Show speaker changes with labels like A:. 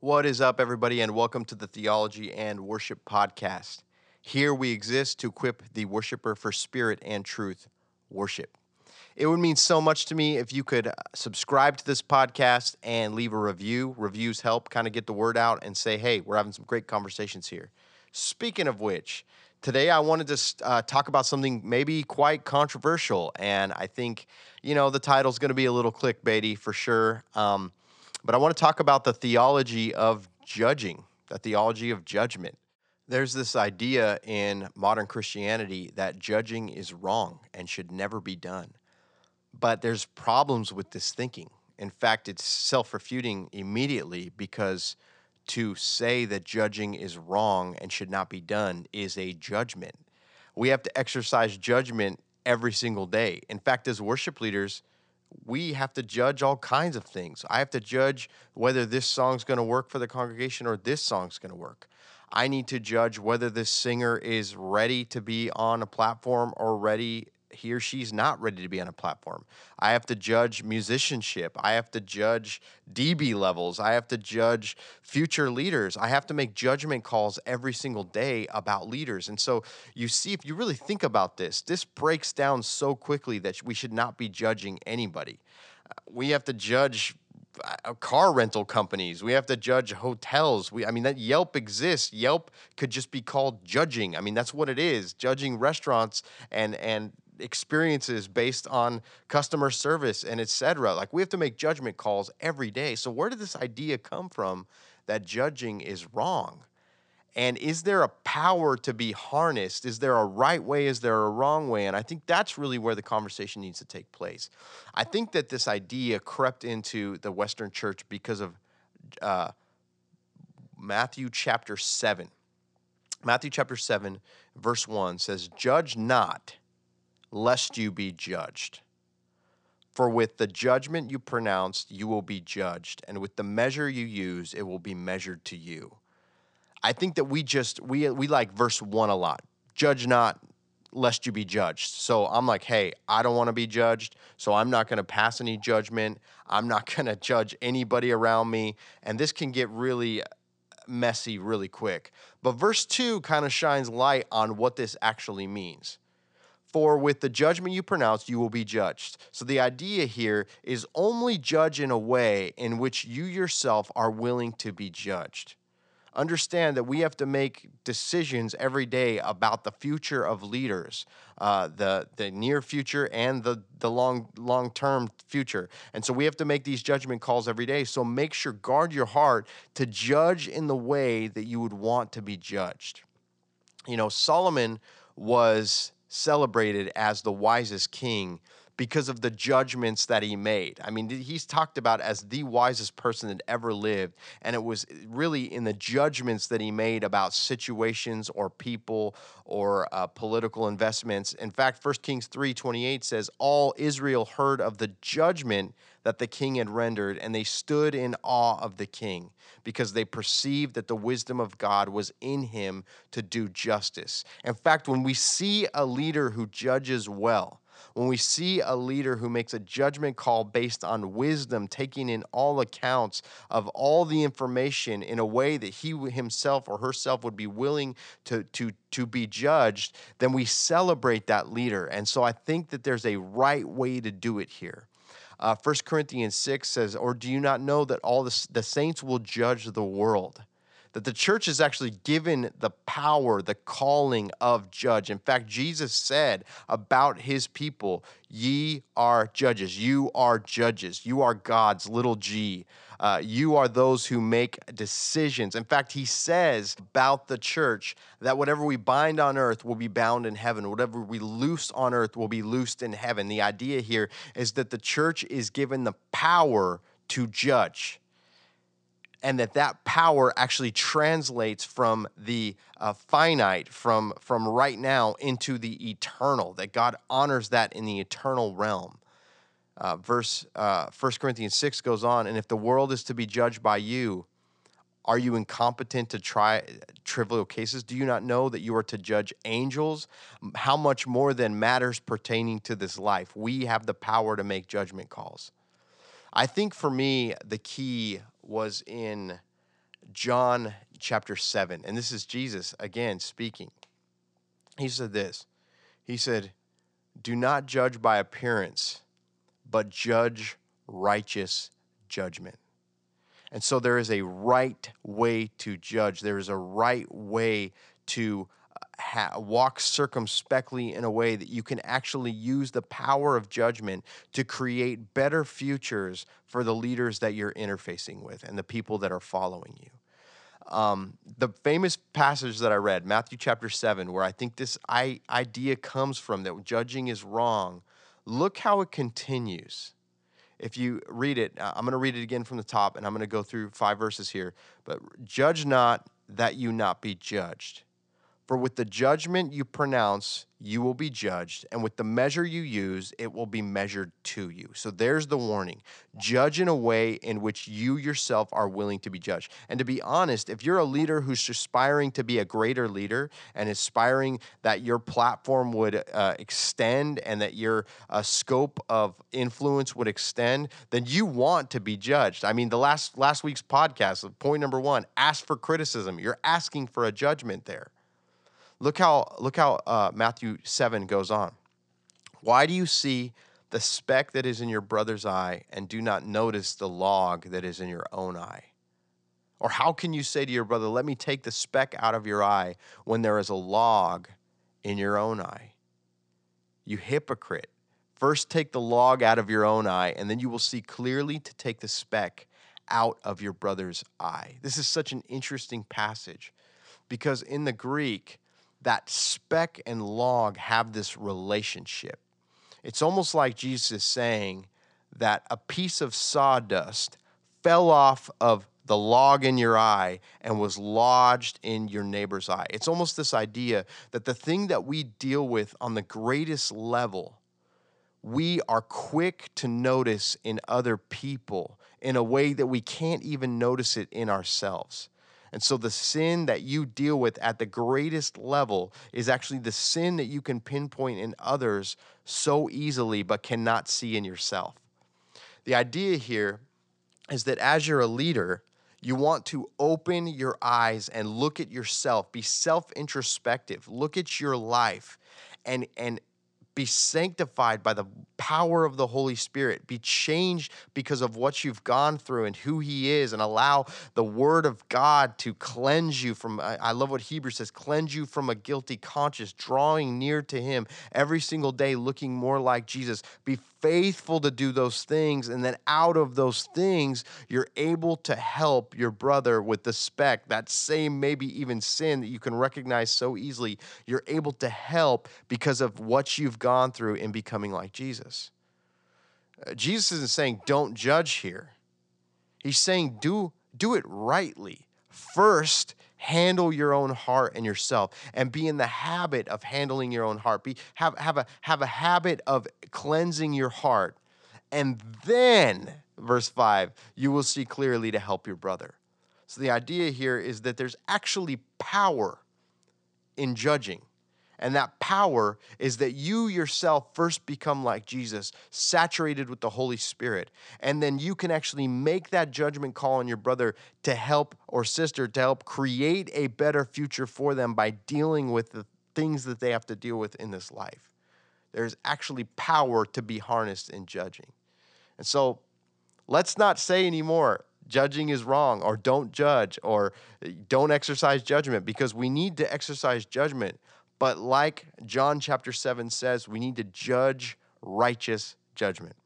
A: What is up, everybody, and welcome to the Theology and Worship Podcast. Here we exist to equip the worshiper for spirit and truth worship. It would mean so much to me if you could uh, subscribe to this podcast and leave a review. Reviews help kind of get the word out and say, hey, we're having some great conversations here. Speaking of which, today I wanted to uh, talk about something maybe quite controversial. And I think, you know, the title's going to be a little clickbaity for sure. Um, but I want to talk about the theology of judging, the theology of judgment. There's this idea in modern Christianity that judging is wrong and should never be done. But there's problems with this thinking. In fact, it's self refuting immediately because to say that judging is wrong and should not be done is a judgment. We have to exercise judgment every single day. In fact, as worship leaders, we have to judge all kinds of things. I have to judge whether this song's going to work for the congregation or this song's going to work. I need to judge whether this singer is ready to be on a platform or ready he or she's not ready to be on a platform. I have to judge musicianship. I have to judge DB levels. I have to judge future leaders. I have to make judgment calls every single day about leaders. And so you see, if you really think about this, this breaks down so quickly that we should not be judging anybody. Uh, we have to judge uh, car rental companies. We have to judge hotels. We, I mean, that Yelp exists. Yelp could just be called judging. I mean, that's what it is, judging restaurants and and experiences based on customer service and etc. Like we have to make judgment calls every day. So where did this idea come from that judging is wrong? And is there a power to be harnessed? Is there a right way? Is there a wrong way? And I think that's really where the conversation needs to take place. I think that this idea crept into the Western church because of uh, Matthew chapter 7. Matthew chapter 7, verse 1 says, Judge not lest you be judged. For with the judgment you pronounce, you will be judged, and with the measure you use, it will be measured to you. I think that we just we we like verse 1 a lot. Judge not lest you be judged. So I'm like, "Hey, I don't want to be judged, so I'm not going to pass any judgment. I'm not going to judge anybody around me." And this can get really messy really quick. But verse 2 kind of shines light on what this actually means. For with the judgment you pronounce, you will be judged. So the idea here is only judge in a way in which you yourself are willing to be judged. Understand that we have to make decisions every day about the future of leaders, uh, the the near future and the the long long term future. And so we have to make these judgment calls every day. So make sure guard your heart to judge in the way that you would want to be judged. You know, Solomon was celebrated as the wisest king because of the judgments that he made. I mean, he's talked about as the wisest person that ever lived, and it was really in the judgments that he made about situations or people or uh, political investments. In fact, 1 Kings 3:28 says, "All Israel heard of the judgment that the king had rendered, and they stood in awe of the king, because they perceived that the wisdom of God was in him to do justice. In fact, when we see a leader who judges well, when we see a leader who makes a judgment call based on wisdom, taking in all accounts of all the information in a way that he himself or herself would be willing to, to, to be judged, then we celebrate that leader. And so I think that there's a right way to do it here. Uh, 1 Corinthians 6 says, Or do you not know that all the, the saints will judge the world? That the church is actually given the power, the calling of judge. In fact, Jesus said about his people, Ye are judges. You are judges. You are God's little g. Uh, you are those who make decisions. In fact, he says about the church that whatever we bind on earth will be bound in heaven. Whatever we loose on earth will be loosed in heaven. The idea here is that the church is given the power to judge and that that power actually translates from the uh, finite from from right now into the eternal that god honors that in the eternal realm uh, verse uh, 1 Corinthians 6 goes on, and if the world is to be judged by you, are you incompetent to try trivial cases? Do you not know that you are to judge angels? How much more than matters pertaining to this life? We have the power to make judgment calls. I think for me, the key was in John chapter 7. And this is Jesus again speaking. He said this He said, Do not judge by appearance, but judge righteous judgment. And so there is a right way to judge, there is a right way to ha- walk circumspectly in a way that you can actually use the power of judgment to create better futures for the leaders that you're interfacing with and the people that are following you. Um, the famous passage that I read, Matthew chapter 7, where I think this I- idea comes from that judging is wrong, look how it continues. If you read it, uh, I'm going to read it again from the top and I'm going to go through five verses here. But judge not that you not be judged. For with the judgment you pronounce, you will be judged, and with the measure you use, it will be measured to you. So there's the warning. Judge in a way in which you yourself are willing to be judged. And to be honest, if you're a leader who's aspiring to be a greater leader and aspiring that your platform would uh, extend and that your uh, scope of influence would extend, then you want to be judged. I mean, the last last week's podcast, point number one, ask for criticism. You're asking for a judgment there. Look how look how uh, Matthew seven goes on. Why do you see the speck that is in your brother's eye and do not notice the log that is in your own eye? Or how can you say to your brother, "Let me take the speck out of your eye," when there is a log in your own eye? You hypocrite! First, take the log out of your own eye, and then you will see clearly to take the speck out of your brother's eye. This is such an interesting passage because in the Greek, that speck and log have this relationship. It's almost like Jesus is saying that a piece of sawdust fell off of the log in your eye and was lodged in your neighbor's eye. It's almost this idea that the thing that we deal with on the greatest level, we are quick to notice in other people in a way that we can't even notice it in ourselves. And so the sin that you deal with at the greatest level is actually the sin that you can pinpoint in others so easily but cannot see in yourself. The idea here is that as you're a leader, you want to open your eyes and look at yourself, be self introspective, look at your life, and, and be sanctified by the power of the Holy Spirit. Be changed because of what you've gone through and who He is, and allow the Word of God to cleanse you from. I love what Hebrews says cleanse you from a guilty conscience, drawing near to Him every single day, looking more like Jesus. Be faithful to do those things. And then out of those things, you're able to help your brother with the speck, that same maybe even sin that you can recognize so easily. You're able to help because of what you've gone through in becoming like Jesus. Uh, Jesus isn't saying don't judge here. He's saying do do it rightly. First, handle your own heart and yourself and be in the habit of handling your own heart be have have a have a habit of cleansing your heart and then verse 5 you will see clearly to help your brother so the idea here is that there's actually power in judging and that power is that you yourself first become like Jesus, saturated with the Holy Spirit. And then you can actually make that judgment call on your brother to help or sister to help create a better future for them by dealing with the things that they have to deal with in this life. There's actually power to be harnessed in judging. And so let's not say anymore, judging is wrong or don't judge or eh, don't exercise judgment because we need to exercise judgment but like John chapter 7 says, we need to judge righteous judgment.